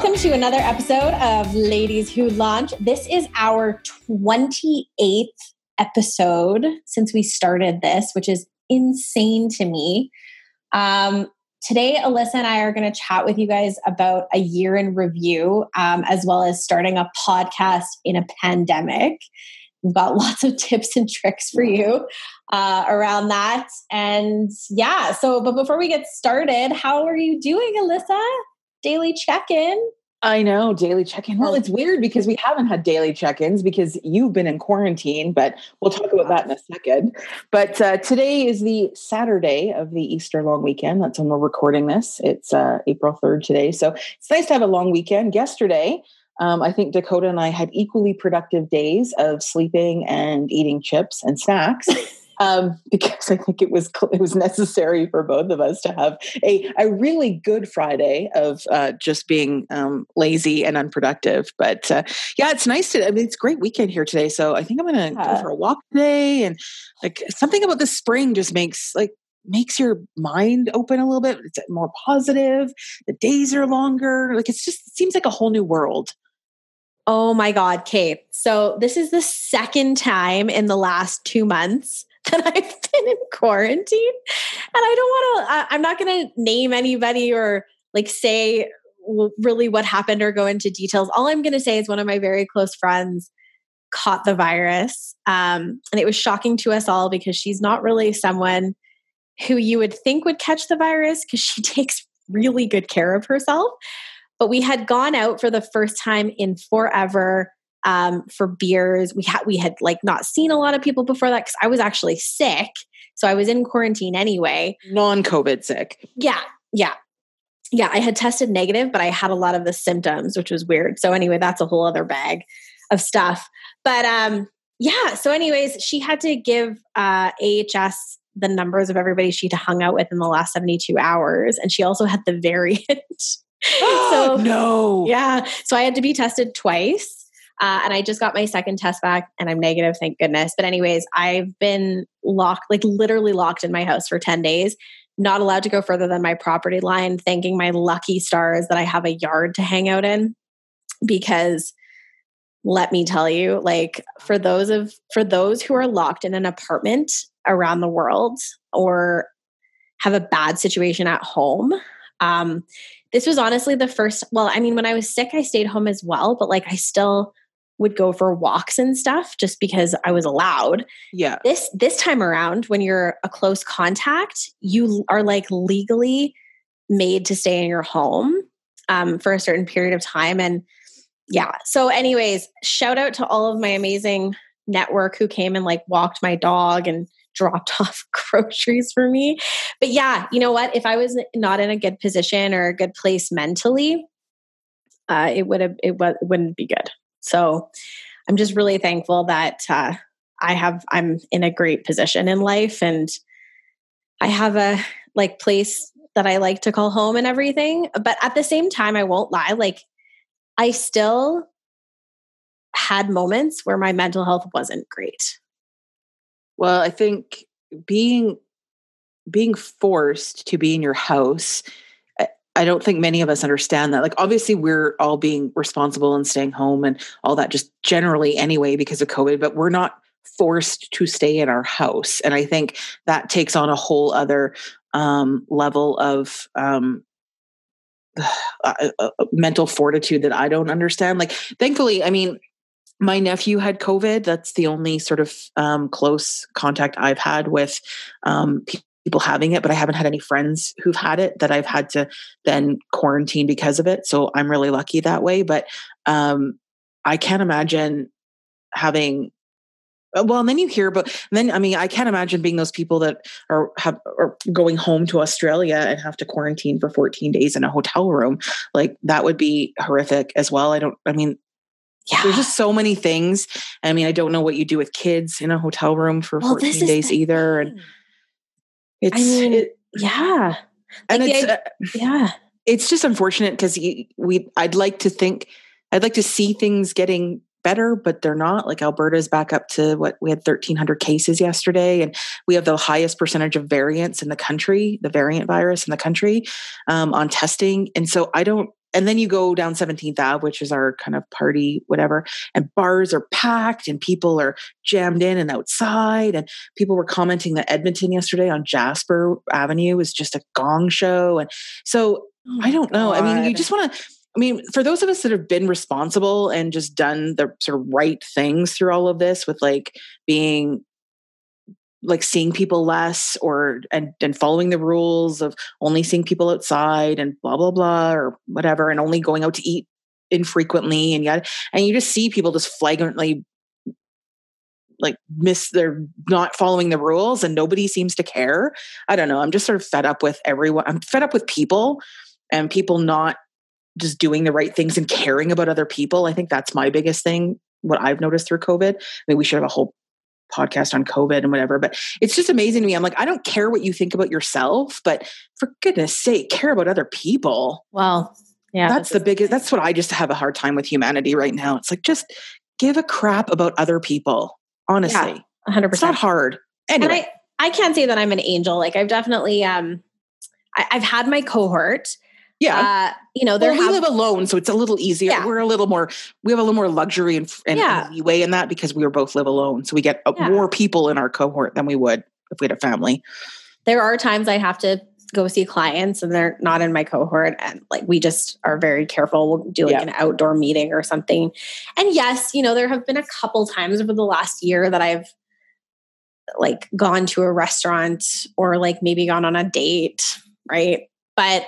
Welcome to another episode of Ladies Who Launch. This is our 28th episode since we started this, which is insane to me. Um, today, Alyssa and I are going to chat with you guys about a year in review, um, as well as starting a podcast in a pandemic. We've got lots of tips and tricks for you uh, around that. And yeah, so, but before we get started, how are you doing, Alyssa? Daily check in. I know, daily check in. Well, it's weird because we haven't had daily check ins because you've been in quarantine, but we'll talk about that in a second. But uh, today is the Saturday of the Easter long weekend. That's when we're recording this. It's uh, April 3rd today. So it's nice to have a long weekend. Yesterday, um, I think Dakota and I had equally productive days of sleeping and eating chips and snacks. Um, because I think it was it was necessary for both of us to have a a really good Friday of uh, just being um, lazy and unproductive. But uh, yeah, it's nice to. I mean, it's great weekend here today, so I think I'm going to yeah. go for a walk today. And like something about the spring just makes like makes your mind open a little bit. It's more positive. The days are longer. Like it's just it seems like a whole new world. Oh my God, Kate. So, this is the second time in the last two months that I've been in quarantine. And I don't want to, I'm not going to name anybody or like say really what happened or go into details. All I'm going to say is one of my very close friends caught the virus. Um, and it was shocking to us all because she's not really someone who you would think would catch the virus because she takes really good care of herself. But we had gone out for the first time in forever um, for beers. We had we had like not seen a lot of people before that because I was actually sick, so I was in quarantine anyway. Non-COVID sick. Yeah, yeah, yeah. I had tested negative, but I had a lot of the symptoms, which was weird. So anyway, that's a whole other bag of stuff. But um, yeah. So anyways, she had to give uh, AHS the numbers of everybody she'd hung out with in the last 72 hours. And she also had the variant. so no. Yeah. So I had to be tested twice. Uh, and I just got my second test back and I'm negative, thank goodness. But, anyways, I've been locked, like literally locked in my house for 10 days, not allowed to go further than my property line, thanking my lucky stars that I have a yard to hang out in. Because let me tell you, like for those of for those who are locked in an apartment around the world or have a bad situation at home, um, this was honestly the first well i mean when i was sick i stayed home as well but like i still would go for walks and stuff just because I was allowed. Yeah. This this time around when you're a close contact, you are like legally made to stay in your home um, for a certain period of time and yeah. So anyways, shout out to all of my amazing network who came and like walked my dog and dropped off groceries for me. But yeah, you know what? If I was not in a good position or a good place mentally, uh, it would have it, w- it wouldn't be good. So I'm just really thankful that uh, I have, I'm in a great position in life and I have a like place that I like to call home and everything. But at the same time, I won't lie, like I still had moments where my mental health wasn't great. Well, I think being being forced to be in your house I don't think many of us understand that. Like, obviously, we're all being responsible and staying home and all that, just generally anyway, because of COVID, but we're not forced to stay in our house. And I think that takes on a whole other um, level of um, uh, uh, mental fortitude that I don't understand. Like, thankfully, I mean, my nephew had COVID. That's the only sort of um, close contact I've had with um, people having it, but I haven't had any friends who've had it that I've had to then quarantine because of it. So I'm really lucky that way. But um, I can't imagine having uh, well and then you hear about then i mean i can't imagine being those people that are have are going home to australia and have to quarantine for 14 days in a hotel room like that would be horrific as well i don't i mean yeah. There's just so many things. I mean, I don't know what you do with kids in a hotel room for well, 14 days either. And it's, I mean, it, yeah. Like and it's, uh, yeah. It's just unfortunate because we, I'd like to think, I'd like to see things getting better, but they're not. Like Alberta's back up to what we had 1,300 cases yesterday, and we have the highest percentage of variants in the country, the variant virus in the country um, on testing. And so I don't. And then you go down 17th Ave, which is our kind of party, whatever, and bars are packed and people are jammed in and outside. And people were commenting that Edmonton yesterday on Jasper Avenue was just a gong show. And so oh I don't know. God. I mean, you just want to I mean, for those of us that have been responsible and just done the sort of right things through all of this with like being like seeing people less or and and following the rules of only seeing people outside and blah blah blah or whatever and only going out to eat infrequently and yet and you just see people just flagrantly like miss they're not following the rules and nobody seems to care i don't know i'm just sort of fed up with everyone i'm fed up with people and people not just doing the right things and caring about other people. I think that's my biggest thing. What I've noticed through COVID. I mean, we should have a whole podcast on COVID and whatever, but it's just amazing to me. I'm like, I don't care what you think about yourself, but for goodness sake, care about other people. Well, yeah. That's the biggest, that's what I just have a hard time with humanity right now. It's like, just give a crap about other people. Honestly. Yeah, 100%. It's not hard. Anyway. I, I can't say that I'm an angel. Like I've definitely, um, I, I've had my cohort yeah. Uh, you know, well, we have, live alone, so it's a little easier. Yeah. We're a little more, we have a little more luxury and, and yeah. leeway in that because we both live alone. So we get yeah. more people in our cohort than we would if we had a family. There are times I have to go see clients and they're not in my cohort and like we just are very careful we'll do like yeah. an outdoor meeting or something and yes you know there have been a couple times over the last year that i've like gone to a restaurant or like maybe gone on a date right but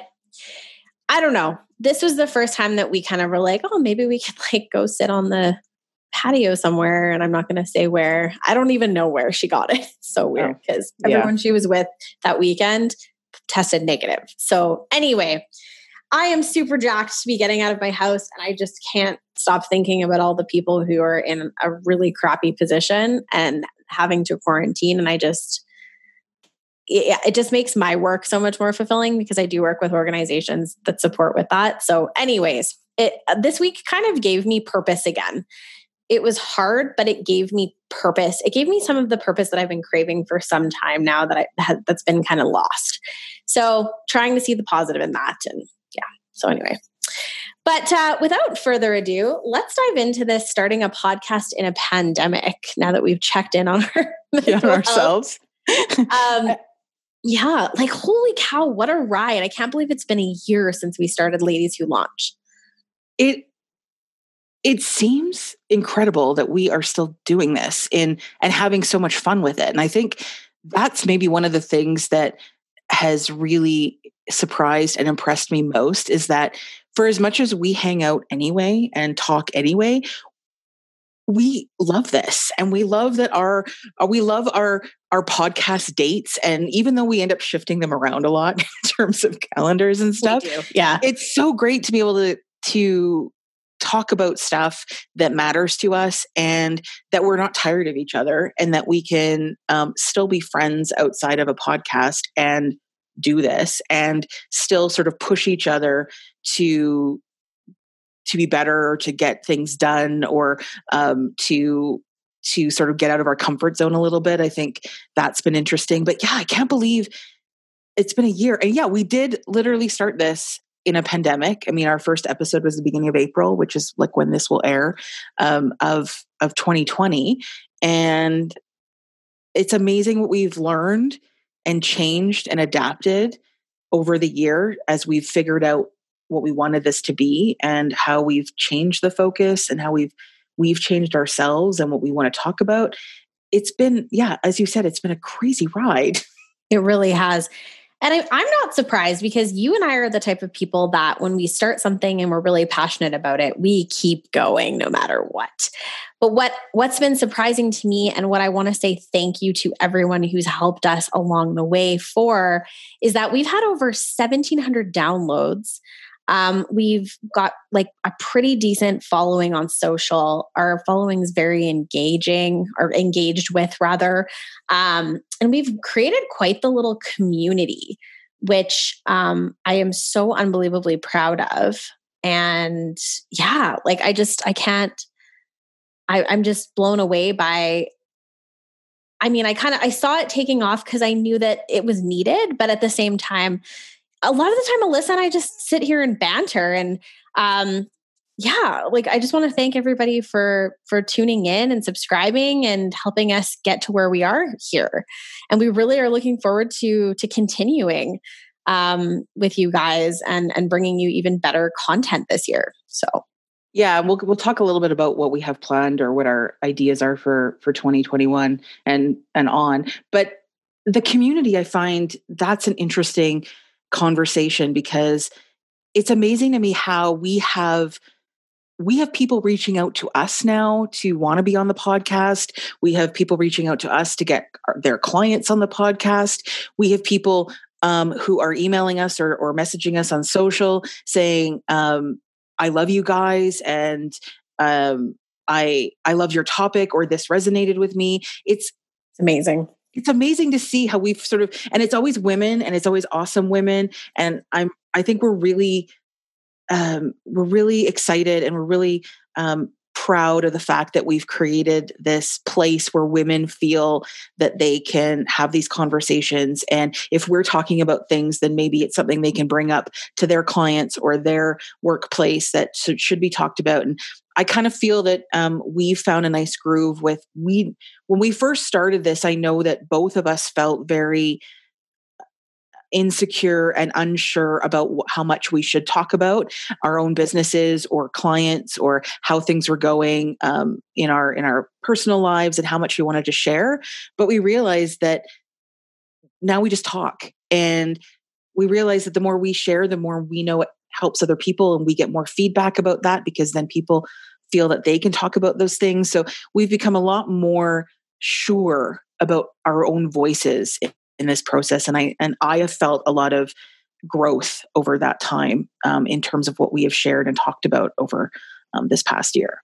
I don't know. This was the first time that we kind of were like, oh, maybe we could like go sit on the patio somewhere. And I'm not going to say where. I don't even know where she got it. It's so oh, weird because oh, yeah. everyone she was with that weekend tested negative. So, anyway, I am super jacked to be getting out of my house. And I just can't stop thinking about all the people who are in a really crappy position and having to quarantine. And I just, it, it just makes my work so much more fulfilling because I do work with organizations that support with that. So, anyways, it this week kind of gave me purpose again. It was hard, but it gave me purpose. It gave me some of the purpose that I've been craving for some time now that I that's been kind of lost. So, trying to see the positive in that, and yeah. So anyway, but uh, without further ado, let's dive into this starting a podcast in a pandemic now that we've checked in on our yeah, ourselves. um, yeah, like holy cow, what a ride. I can't believe it's been a year since we started Ladies Who Launch. It it seems incredible that we are still doing this in and having so much fun with it. And I think that's maybe one of the things that has really surprised and impressed me most is that for as much as we hang out anyway and talk anyway, we love this and we love that our uh, we love our our podcast dates and even though we end up shifting them around a lot in terms of calendars and stuff yeah it's so great to be able to to talk about stuff that matters to us and that we're not tired of each other and that we can um, still be friends outside of a podcast and do this and still sort of push each other to to be better or to get things done or um, to to sort of get out of our comfort zone a little bit. I think that's been interesting. But yeah, I can't believe it's been a year. And yeah, we did literally start this in a pandemic. I mean, our first episode was the beginning of April, which is like when this will air um, of of 2020, and it's amazing what we've learned and changed and adapted over the year as we've figured out what we wanted this to be and how we've changed the focus and how we've we've changed ourselves and what we want to talk about. It's been yeah as you said it's been a crazy ride. It really has. And I, am not surprised because you and I are the type of people that when we start something and we're really passionate about it, we keep going no matter what. But what what's been surprising to me and what I want to say thank you to everyone who's helped us along the way for is that we've had over 1700 downloads Um, we've got like a pretty decent following on social. Our following is very engaging or engaged with rather. Um, and we've created quite the little community, which um, I am so unbelievably proud of. And yeah, like I just, I can't, I, I'm just blown away by I mean, I kind of I saw it taking off because I knew that it was needed, but at the same time, a lot of the time, Alyssa and I just sit here and banter, and um, yeah, like I just want to thank everybody for for tuning in and subscribing and helping us get to where we are here, and we really are looking forward to to continuing um, with you guys and and bringing you even better content this year. So yeah, we'll we'll talk a little bit about what we have planned or what our ideas are for for 2021 and and on. But the community, I find that's an interesting conversation because it's amazing to me how we have we have people reaching out to us now to want to be on the podcast. We have people reaching out to us to get their clients on the podcast. We have people um, who are emailing us or, or messaging us on social saying, um, I love you guys and um, I I love your topic or this resonated with me. It's amazing. It's amazing to see how we've sort of and it's always women and it's always awesome women and I'm I think we're really um, we're really excited and we're really um, proud of the fact that we've created this place where women feel that they can have these conversations. And if we're talking about things, then maybe it's something they can bring up to their clients or their workplace that should be talked about. And I kind of feel that um, we found a nice groove with we when we first started this. I know that both of us felt very insecure and unsure about how much we should talk about our own businesses or clients or how things were going um, in our in our personal lives and how much we wanted to share but we realized that now we just talk and we realize that the more we share the more we know helps other people and we get more feedback about that because then people feel that they can talk about those things. So we've become a lot more sure about our own voices in this process. And i and i have felt a lot of growth over that time um, in terms of what we have shared and talked about over um, this past year.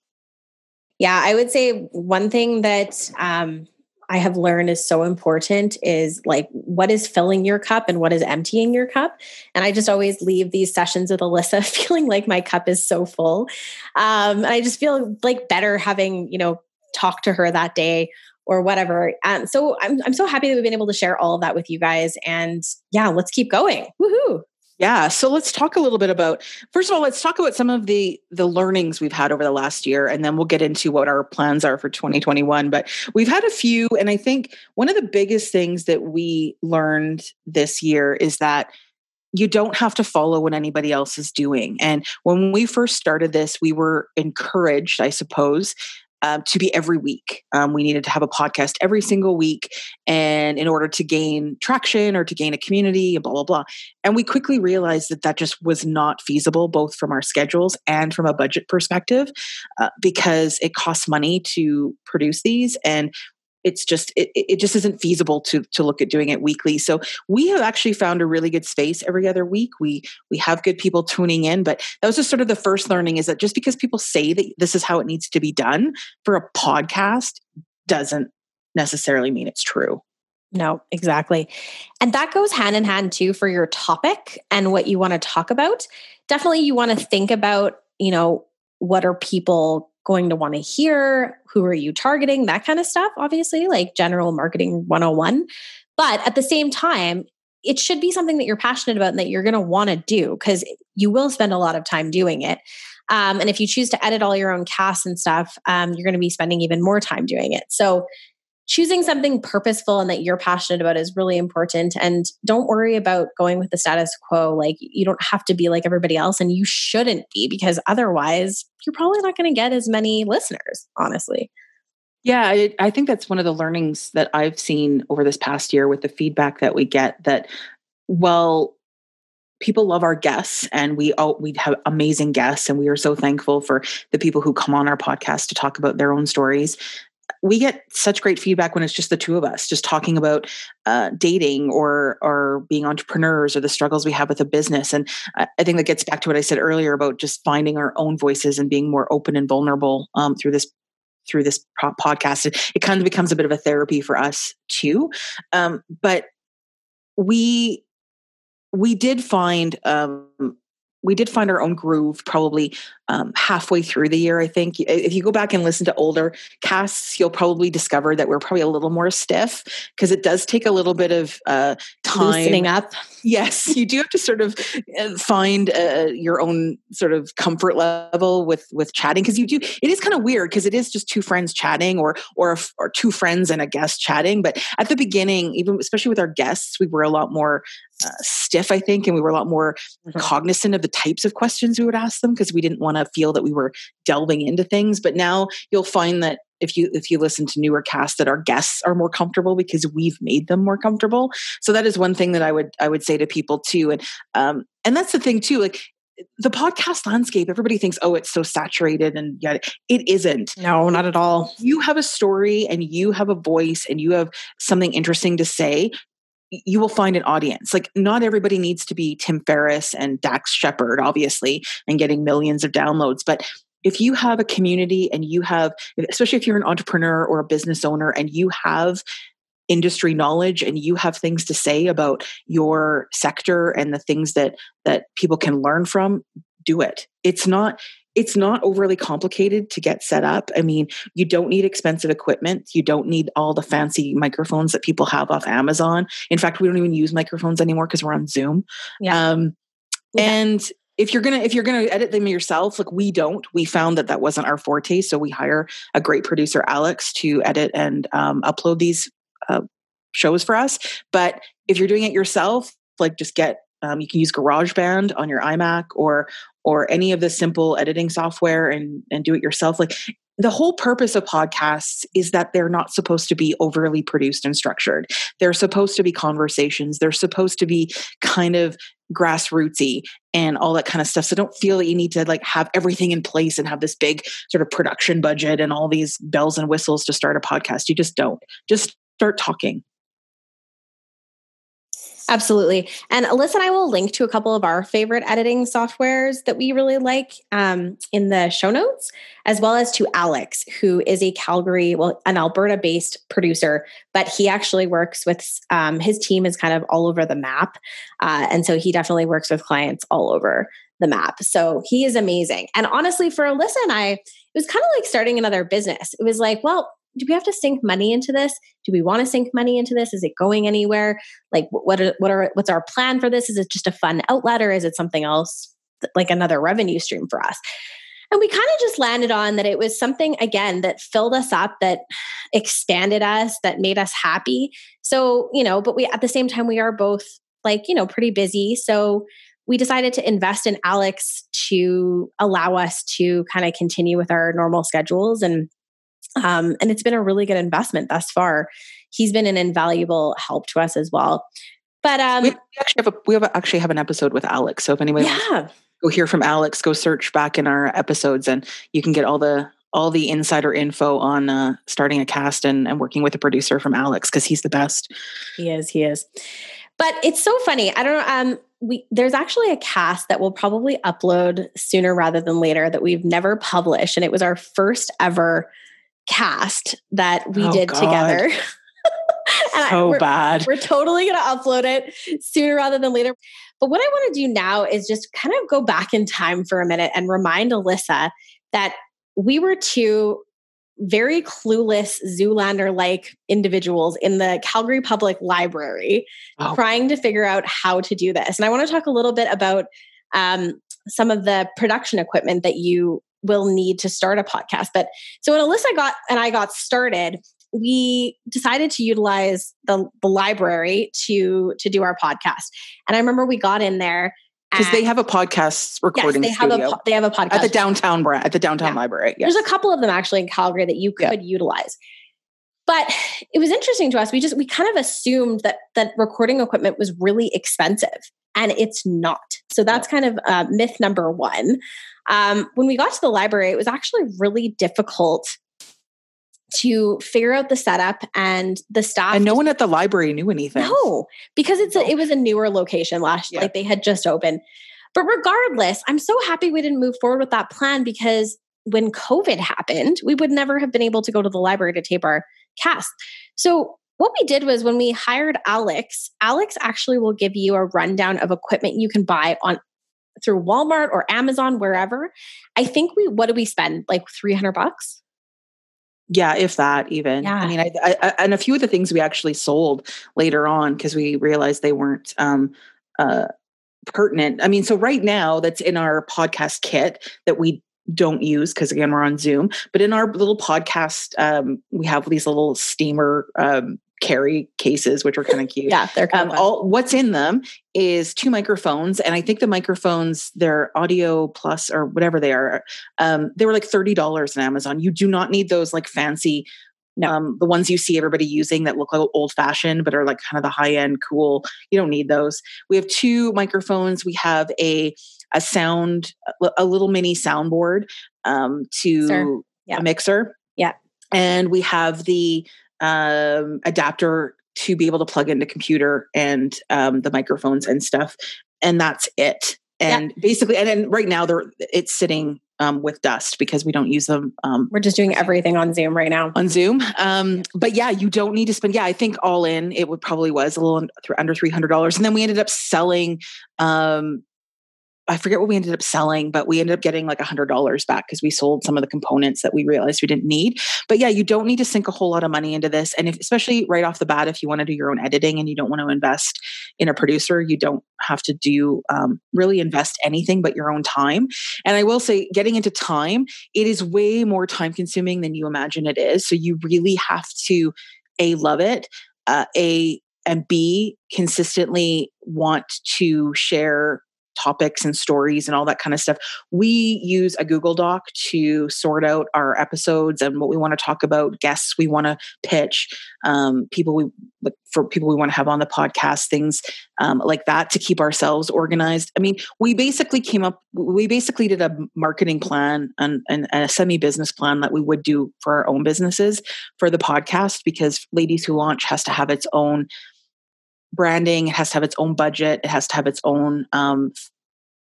Yeah i would say one thing that um, i have learned is so important is like what is filling your cup and what is emptying your cup and i just always leave these sessions with alyssa feeling like my cup is so full um, and i just feel like better having you know talked to her that day or whatever. Um, so I'm, I'm so happy that we've been able to share all of that with you guys. And yeah, let's keep going. Woohoo. Yeah, so let's talk a little bit about first of all, let's talk about some of the the learnings we've had over the last year and then we'll get into what our plans are for 2021, but we've had a few and I think one of the biggest things that we learned this year is that you don't have to follow what anybody else is doing. And when we first started this, we were encouraged, I suppose, um, to be every week. Um, we needed to have a podcast every single week, and in order to gain traction or to gain a community, blah blah blah. And we quickly realized that that just was not feasible, both from our schedules and from a budget perspective, uh, because it costs money to produce these, and it's just it, it just isn't feasible to to look at doing it weekly so we have actually found a really good space every other week we we have good people tuning in but that was just sort of the first learning is that just because people say that this is how it needs to be done for a podcast doesn't necessarily mean it's true no, exactly. And that goes hand in hand too for your topic and what you want to talk about. Definitely, you want to think about, you know, what are people going to want to hear? Who are you targeting? That kind of stuff, obviously, like general marketing 101. But at the same time, it should be something that you're passionate about and that you're going to want to do because you will spend a lot of time doing it. Um, and if you choose to edit all your own casts and stuff, um, you're going to be spending even more time doing it. So choosing something purposeful and that you're passionate about is really important. And don't worry about going with the status quo. Like, you don't have to be like everybody else, and you shouldn't be because otherwise, you're probably not going to get as many listeners, honestly. Yeah, I, I, think that's one of the learnings that I've seen over this past year with the feedback that we get that, well, people love our guests and we all we have amazing guests and we are so thankful for the people who come on our podcast to talk about their own stories we get such great feedback when it's just the two of us just talking about uh, dating or or being entrepreneurs or the struggles we have with a business. And I, I, think that gets back to what i said earlier about just finding our own voices and being more open and vulnerable um, through this through this podcast. It, it, kind of becomes a bit of a therapy for us too. Um, but we we did find um, we did find our own groove probably um, halfway through the year, I think. If you go back and listen to older casts, you'll probably discover that we're probably a little more stiff because it does take a little bit of uh, time. Loosening up. Yes, you do have to sort of uh, find uh, your own sort of comfort level with with chatting because you do. It is kind of weird because it is just two friends chatting or or or two friends and a guest chatting. But at the beginning, even especially with our guests, we were a lot more uh, stiff, I think, and we were a lot more mm-hmm. cognizant of the types of questions we would ask them because we didn't want to feel that we were delving into things. But now you'll find that if you if you listen to newer casts that our guests are more comfortable because we've made them more comfortable so that is one thing that i would i would say to people too and um and that's the thing too like the podcast landscape everybody thinks oh it's so saturated and yet it isn't no not at all you have a story and you have a voice and you have something interesting to say you will find an audience. Like, not everybody needs to be Tim Ferriss and Dax Shepard, obviously, and getting millions of downloads. But if you have a community and you have, especially if you're an entrepreneur or a business owner and you have industry knowledge and you have things to say about your sector and the things that that people can learn from do it it's not it's not overly complicated to get set up. I mean, you don't need expensive equipment. You don't need all the fancy microphones that people have off Amazon. In fact, we don't even use microphones anymore because we're on Zoom. Yeah. Um, yeah. And if you're gonna if you're gonna edit them yourself, like we don't, we found that that wasn't our forte. So we hire a great producer, Alex, to edit and um, upload these uh, shows for us. But if you're doing it yourself, like just get um, you can use GarageBand on your iMac or or any of the simple editing software and and do it yourself. Like the whole purpose of podcasts is that they're not supposed to be overly produced and structured. They're supposed to be conversations. They're supposed to be kind of grassrootsy and all that kind of stuff. So don't feel that you need to like have everything in place and have this big sort of production budget and all these bells and whistles to start a podcast. You just don't. Just start talking. Absolutely. And Alyssa and I will link to a couple of our favorite editing softwares that we really like um, in the show notes, as well as to Alex, who is a Calgary, well, an Alberta based producer, but he actually works with um, his team is kind of all over the map. Uh, and so he definitely works with clients all over the map. So he is amazing. And honestly, for Alyssa and I, it was kind of like starting another business. It was like, well, do we have to sink money into this? Do we want to sink money into this? Is it going anywhere? Like what are, what are what's our plan for this? Is it just a fun outlet or is it something else like another revenue stream for us? And we kind of just landed on that it was something again that filled us up, that expanded us, that made us happy. So, you know, but we at the same time we are both like, you know, pretty busy. So we decided to invest in Alex to allow us to kind of continue with our normal schedules and um, and it's been a really good investment thus far. He's been an invaluable help to us as well. But um, we, actually have a, we have a, actually have an episode with Alex. So if anybody yeah. go hear from Alex, go search back in our episodes, and you can get all the all the insider info on uh, starting a cast and, and working with a producer from Alex because he's the best. He is. He is. But it's so funny. I don't know. Um, we there's actually a cast that we'll probably upload sooner rather than later that we've never published, and it was our first ever cast that we oh, did God. together. so we're, bad. We're totally going to upload it sooner rather than later. But what I want to do now is just kind of go back in time for a minute and remind Alyssa that we were two very clueless Zoolander like individuals in the Calgary Public Library wow. trying to figure out how to do this. And I want to talk a little bit about um, some of the production equipment that you will need to start a podcast. But so when Alyssa got and I got started, we decided to utilize the, the library to to do our podcast. And I remember we got in there because they have a podcast recording yes, they studio. Have a, they have a podcast at the downtown at the downtown yeah. library. Yes. There's a couple of them actually in Calgary that you could yeah. utilize. But it was interesting to us. We just we kind of assumed that that recording equipment was really expensive, and it's not. So that's kind of uh, myth number one. Um, when we got to the library, it was actually really difficult to figure out the setup and the staff. And no one at the library knew anything. No, because it's a, it was a newer location last yeah. like they had just opened. But regardless, I'm so happy we didn't move forward with that plan because when COVID happened, we would never have been able to go to the library to tape our cast. So what we did was when we hired Alex, Alex actually will give you a rundown of equipment you can buy on through Walmart or Amazon, wherever. I think we, what do we spend? Like 300 bucks? Yeah, if that even. Yeah. I mean, I, I, and a few of the things we actually sold later on because we realized they weren't um, uh, pertinent. I mean, so right now that's in our podcast kit that we don't use because again we're on zoom but in our little podcast um, we have these little steamer um, carry cases, which are kind of cute. yeah, they're kind um, of all what's in them is two microphones, and I think the microphones, they're Audio Plus or whatever they are. Um, they were like thirty dollars on Amazon. You do not need those like fancy. No. Um, the ones you see everybody using that look like old fashioned but are like kind of the high end cool you don't need those we have two microphones we have a a sound a little mini soundboard um, to yeah. a mixer yeah and we have the um, adapter to be able to plug into computer and um, the microphones and stuff and that's it. And yeah. basically and then right now they're it's sitting um, with dust because we don't use them um, we're just doing everything on zoom right now. on zoom. Um, but yeah you don't need to spend yeah i think all in it would probably was a little under $300 and then we ended up selling um, I forget what we ended up selling, but we ended up getting like a hundred dollars back because we sold some of the components that we realized we didn't need. But yeah, you don't need to sink a whole lot of money into this. And if, especially right off the bat, if you want to do your own editing and you don't want to invest in a producer, you don't have to do um, really invest anything but your own time. And I will say, getting into time, it is way more time consuming than you imagine it is. So you really have to a love it, uh, a and b consistently want to share topics and stories and all that kind of stuff. We use a Google Doc to sort out our episodes and what we want to talk about, guests we want to pitch, um, people we for people we want to have on the podcast, things um, like that to keep ourselves organized. I mean, we basically came up, we basically did a marketing plan and, and, a semi business plan that we would do for our own businesses for the podcast because Ladies Who Launch has to have its own branding it has to have its own budget it has to have its own um,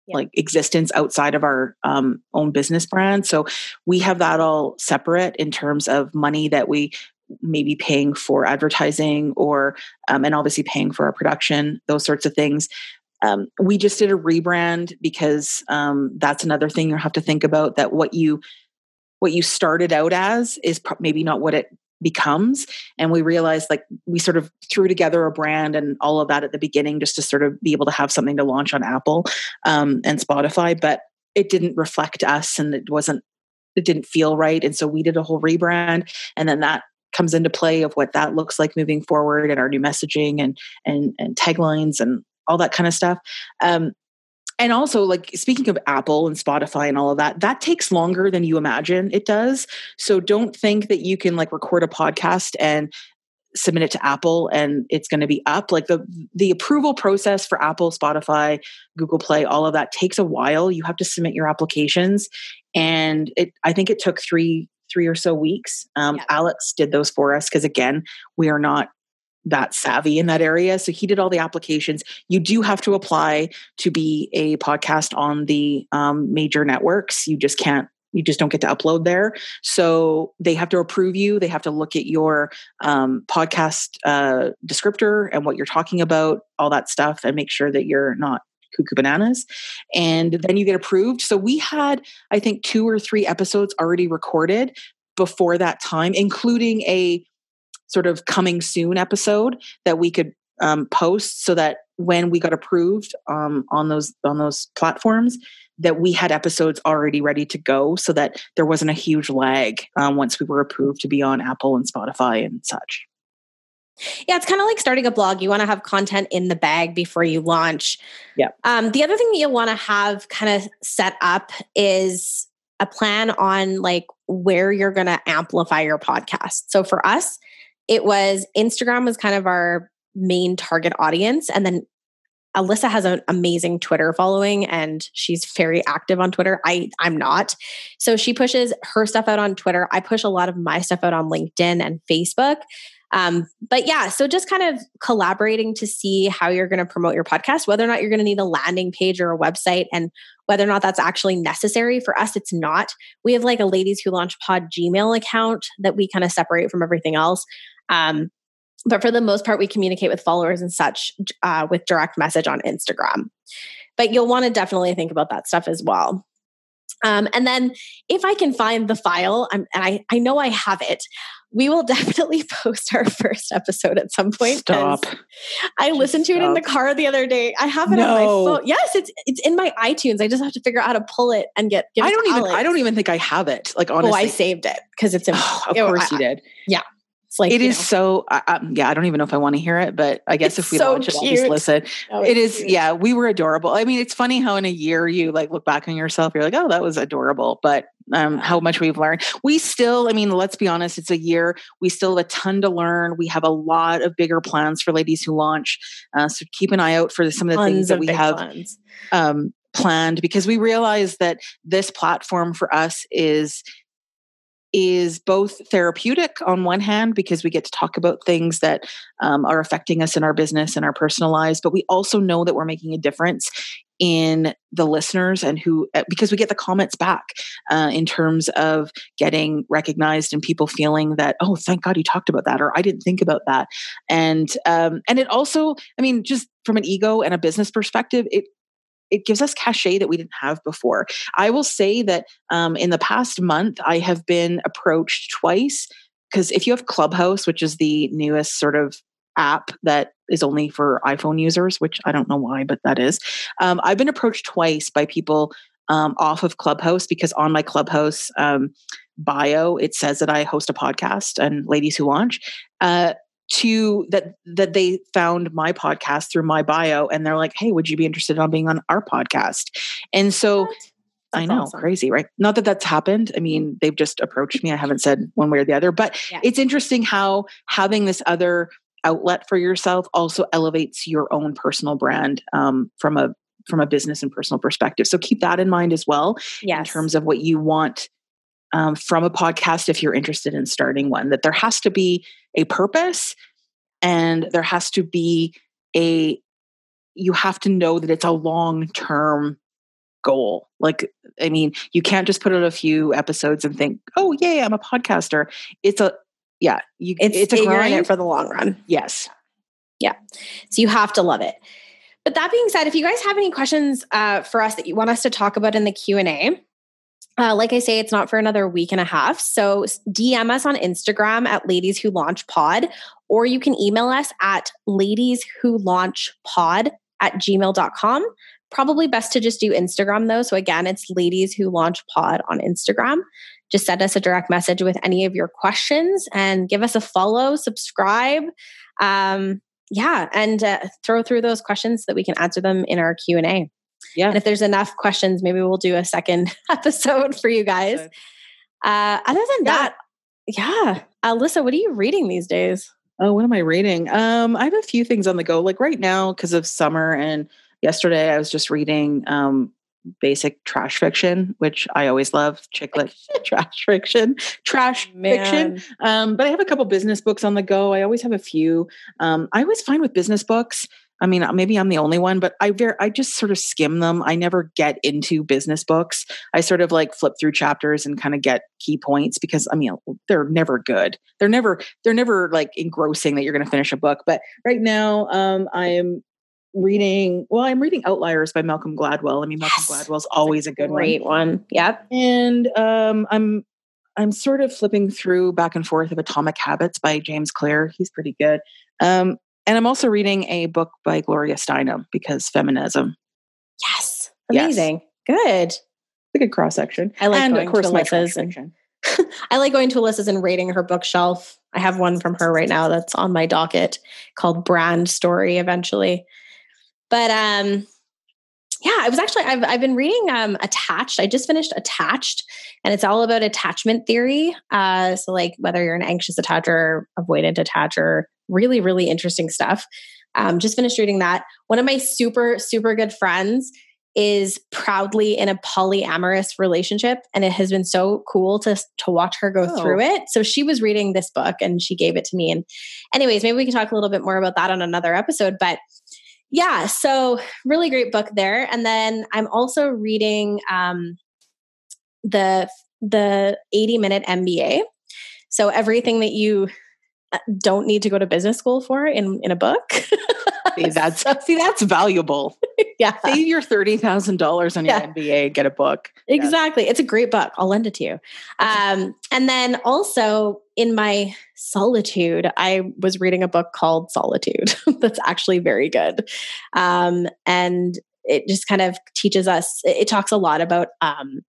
yeah. like existence outside of our um, own business brand so we have that all separate in terms of money that we may be paying for advertising or um, and obviously paying for our production those sorts of things um, we just did a rebrand because um, that's another thing you have to think about that what you what you started out as is maybe not what it becomes and we realized like we sort of threw together a brand and all of that at the beginning just to sort of be able to have something to launch on apple um, and spotify but it didn't reflect us and it wasn't it didn't feel right and so we did a whole rebrand and then that comes into play of what that looks like moving forward and our new messaging and and and taglines and all that kind of stuff. Um, and also like speaking of apple and spotify and all of that that takes longer than you imagine it does. So don't think that you can like record a podcast and submit it to apple and it's going to be up. Like the the approval process for apple spotify google play all of that takes a while. You have to submit your applications. And it i think it took three three or so weeks. Um, yeah. alex did those for us because again we are not that savvy in that area. So he did all the applications. You do have to apply to be a podcast on the um, major networks. You just can't you just don't get to upload there. So they have to approve you. They have to look at your um, podcast uh, descriptor and what you're talking about, all that stuff, and make sure that you're not cuckoo bananas. And then you get approved. So we had, I think, two or three episodes already recorded before that time, including a sort of coming soon episode that we could um, post so that when we got approved um, on those on those platforms that we had episodes already ready to go so that there wasn't a huge lag um, once we were approved to be on apple and spotify and such yeah, it's kind of like starting a blog. You want to have content in the bag before you launch. Yeah. Um, the other thing that you'll want to have kind of set up is a plan on like where you're going to amplify your podcast. So for us, it was Instagram was kind of our main target audience. And then Alyssa has an amazing Twitter following and she's very active on Twitter. I I'm not. So she pushes her stuff out on Twitter. I push a lot of my stuff out on LinkedIn and Facebook. Um, but yeah, so just kind of collaborating to see how you're going to promote your podcast, whether or not you're going to need a landing page or a website, and whether or not that's actually necessary. For us, it's not. We have like a ladies who launch pod Gmail account that we kind of separate from everything else. Um, but for the most part, we communicate with followers and such uh, with direct message on Instagram. But you'll want to definitely think about that stuff as well. Um, and then if I can find the file, I'm, and I, I know I have it, we will definitely post our first episode at some point. Stop. I just listened to stop. it in the car the other day. I have it no. on my phone. Yes, it's it's in my iTunes. I just have to figure out how to pull it and get. I don't even. I don't even think I have it. Like honestly, oh, I saved it because it's. In, oh, of course I, you did. Yeah, it's like it is know. so. Uh, yeah, I don't even know if I want to hear it, but I guess it's if we so launch it, I'll just listen. Oh, it is. Cute. Yeah, we were adorable. I mean, it's funny how in a year you like look back on yourself, you're like, oh, that was adorable. But um, how much we've learned. We still, I mean, let's be honest, it's a year. We still have a ton to learn. We have a lot of bigger plans for ladies who launch. Uh, so keep an eye out for some of the Tons things that we have um, planned because we realize that this platform for us is is both therapeutic on one hand because we get to talk about things that um, are affecting us in our business and our personal lives but we also know that we're making a difference in the listeners and who uh, because we get the comments back uh, in terms of getting recognized and people feeling that oh thank god you talked about that or i didn't think about that. And um, and it also i mean just from an ego and a business perspective it it gives us cachet that we didn't have before. I will say that um, in the past month, I have been approached twice because if you have Clubhouse, which is the newest sort of app that is only for iPhone users, which I don't know why, but that is. Um, I've been approached twice by people um, off of Clubhouse because on my Clubhouse um, bio it says that I host a podcast and ladies who launch. Uh, to that that they found my podcast through my bio and they're like hey would you be interested in being on our podcast and so I know, awesome. crazy, right? Not that that's happened. I mean, they've just approached me. I haven't said one way or the other, but yeah. it's interesting how having this other outlet for yourself also elevates your own personal brand um, from a from a business and personal perspective. So keep that in mind as well yes. in terms of what you want um, from a podcast if you're interested in starting one. That there has to be a purpose and there has to be a you have to know that it's a long term goal. Like, I mean, you can't just put out a few episodes and think, "Oh, yay, I'm a podcaster." It's a yeah, you, it's, it's a grind it for the long run. Yes, yeah. So you have to love it. But that being said, if you guys have any questions uh, for us that you want us to talk about in the Q and A, uh, like I say, it's not for another week and a half. So DM us on Instagram at Ladies Who Launch Pod, or you can email us at ladies who launch pod at gmail.com. Probably best to just do Instagram though. So again, it's ladies who launch pod on Instagram. Just send us a direct message with any of your questions and give us a follow, subscribe. Um, yeah, and uh, throw through those questions so that we can answer them in our Q and A. Yeah. And if there's enough questions, maybe we'll do a second episode for you guys. Uh, other than yeah. that, yeah. Alyssa, what are you reading these days? Oh, what am I reading? Um, I have a few things on the go. Like right now, because of summer and yesterday I was just reading um basic trash fiction, which I always love. Chick lit trash fiction, trash Man. fiction. Um, but I have a couple business books on the go. I always have a few. Um, I always find with business books, I mean, maybe I'm the only one, but I very, I just sort of skim them. I never get into business books. I sort of like flip through chapters and kind of get key points because I mean, they're never good. They're never, they're never like engrossing that you're going to finish a book. But right now, um, I'm reading. Well, I'm reading Outliers by Malcolm Gladwell. I mean, Malcolm yes, Gladwell's always a, a good great one. one. Yep. And um, I'm I'm sort of flipping through back and forth of Atomic Habits by James Clear. He's pretty good. Um, and I'm also reading a book by Gloria Steinem because feminism. Yes. Amazing. Yes. Good. It's a good cross section. I like and going of course to Alyssa's and I like going to Alyssa's and rating her bookshelf. I have one from her right now that's on my docket called Brand Story eventually. But um yeah, I was actually I've I've been reading um Attached. I just finished Attached and it's all about attachment theory. Uh so like whether you're an anxious attacher, avoidant attacher, really, really interesting stuff. Um, just finished reading that. One of my super, super good friends is proudly in a polyamorous relationship and it has been so cool to to watch her go oh. through it so she was reading this book and she gave it to me and anyways maybe we can talk a little bit more about that on another episode but yeah so really great book there and then i'm also reading um the the 80 minute mba so everything that you don't need to go to business school for in in a book see, that's see that's valuable. yeah. Save your thirty thousand dollars on your yeah. MBA, get a book. Exactly. Yeah. It's a great book. I'll lend it to you. Um, and then also in my solitude, I was reading a book called Solitude that's actually very good. Um, and it just kind of teaches us, it, it talks a lot about um,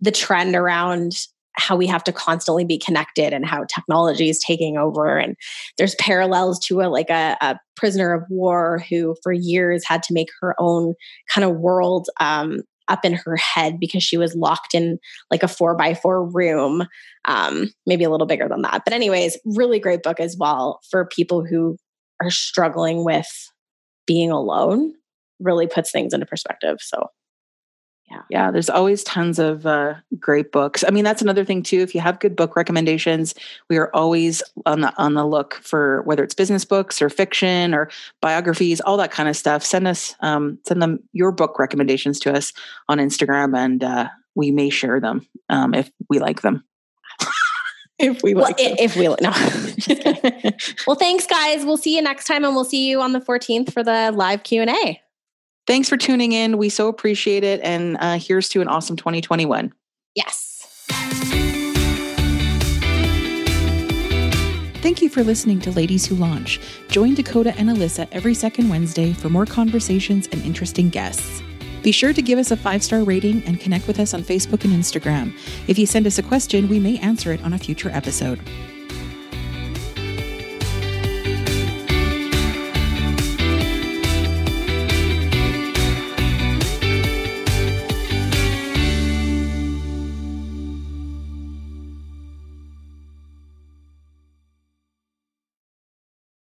the trend around how we have to constantly be connected and how technology is taking over. And there's parallels to a like a, a prisoner of war who for years had to make her own kind of world um, up in her head because she was locked in like a four by four room um, maybe a little bigger than that. But anyways really great book as well for people who are struggling with being alone. Really puts things into perspective. So yeah. Yeah there's always tons of uh, great books. I mean that's another thing too if you have good book recommendations we are always on the on the look for whether it's business books or fiction or biographies all that kind of stuff. Send us um, send them your book recommendations to us on instagram and uh, we may share them um, if we like them. If we like well, if we no. Well thanks guys. We'll see you next time and we'll see you on the 14th for the live q&a Thanks for tuning in. We so appreciate it. And uh, here's to an awesome 2021. Yes. Thank you for listening to Ladies Who Launch. Join Dakota and Alyssa every second Wednesday for more conversations and interesting guests. Be sure to give us a five star rating and connect with us on Facebook and Instagram. If you send us a question, we may answer it on a future episode.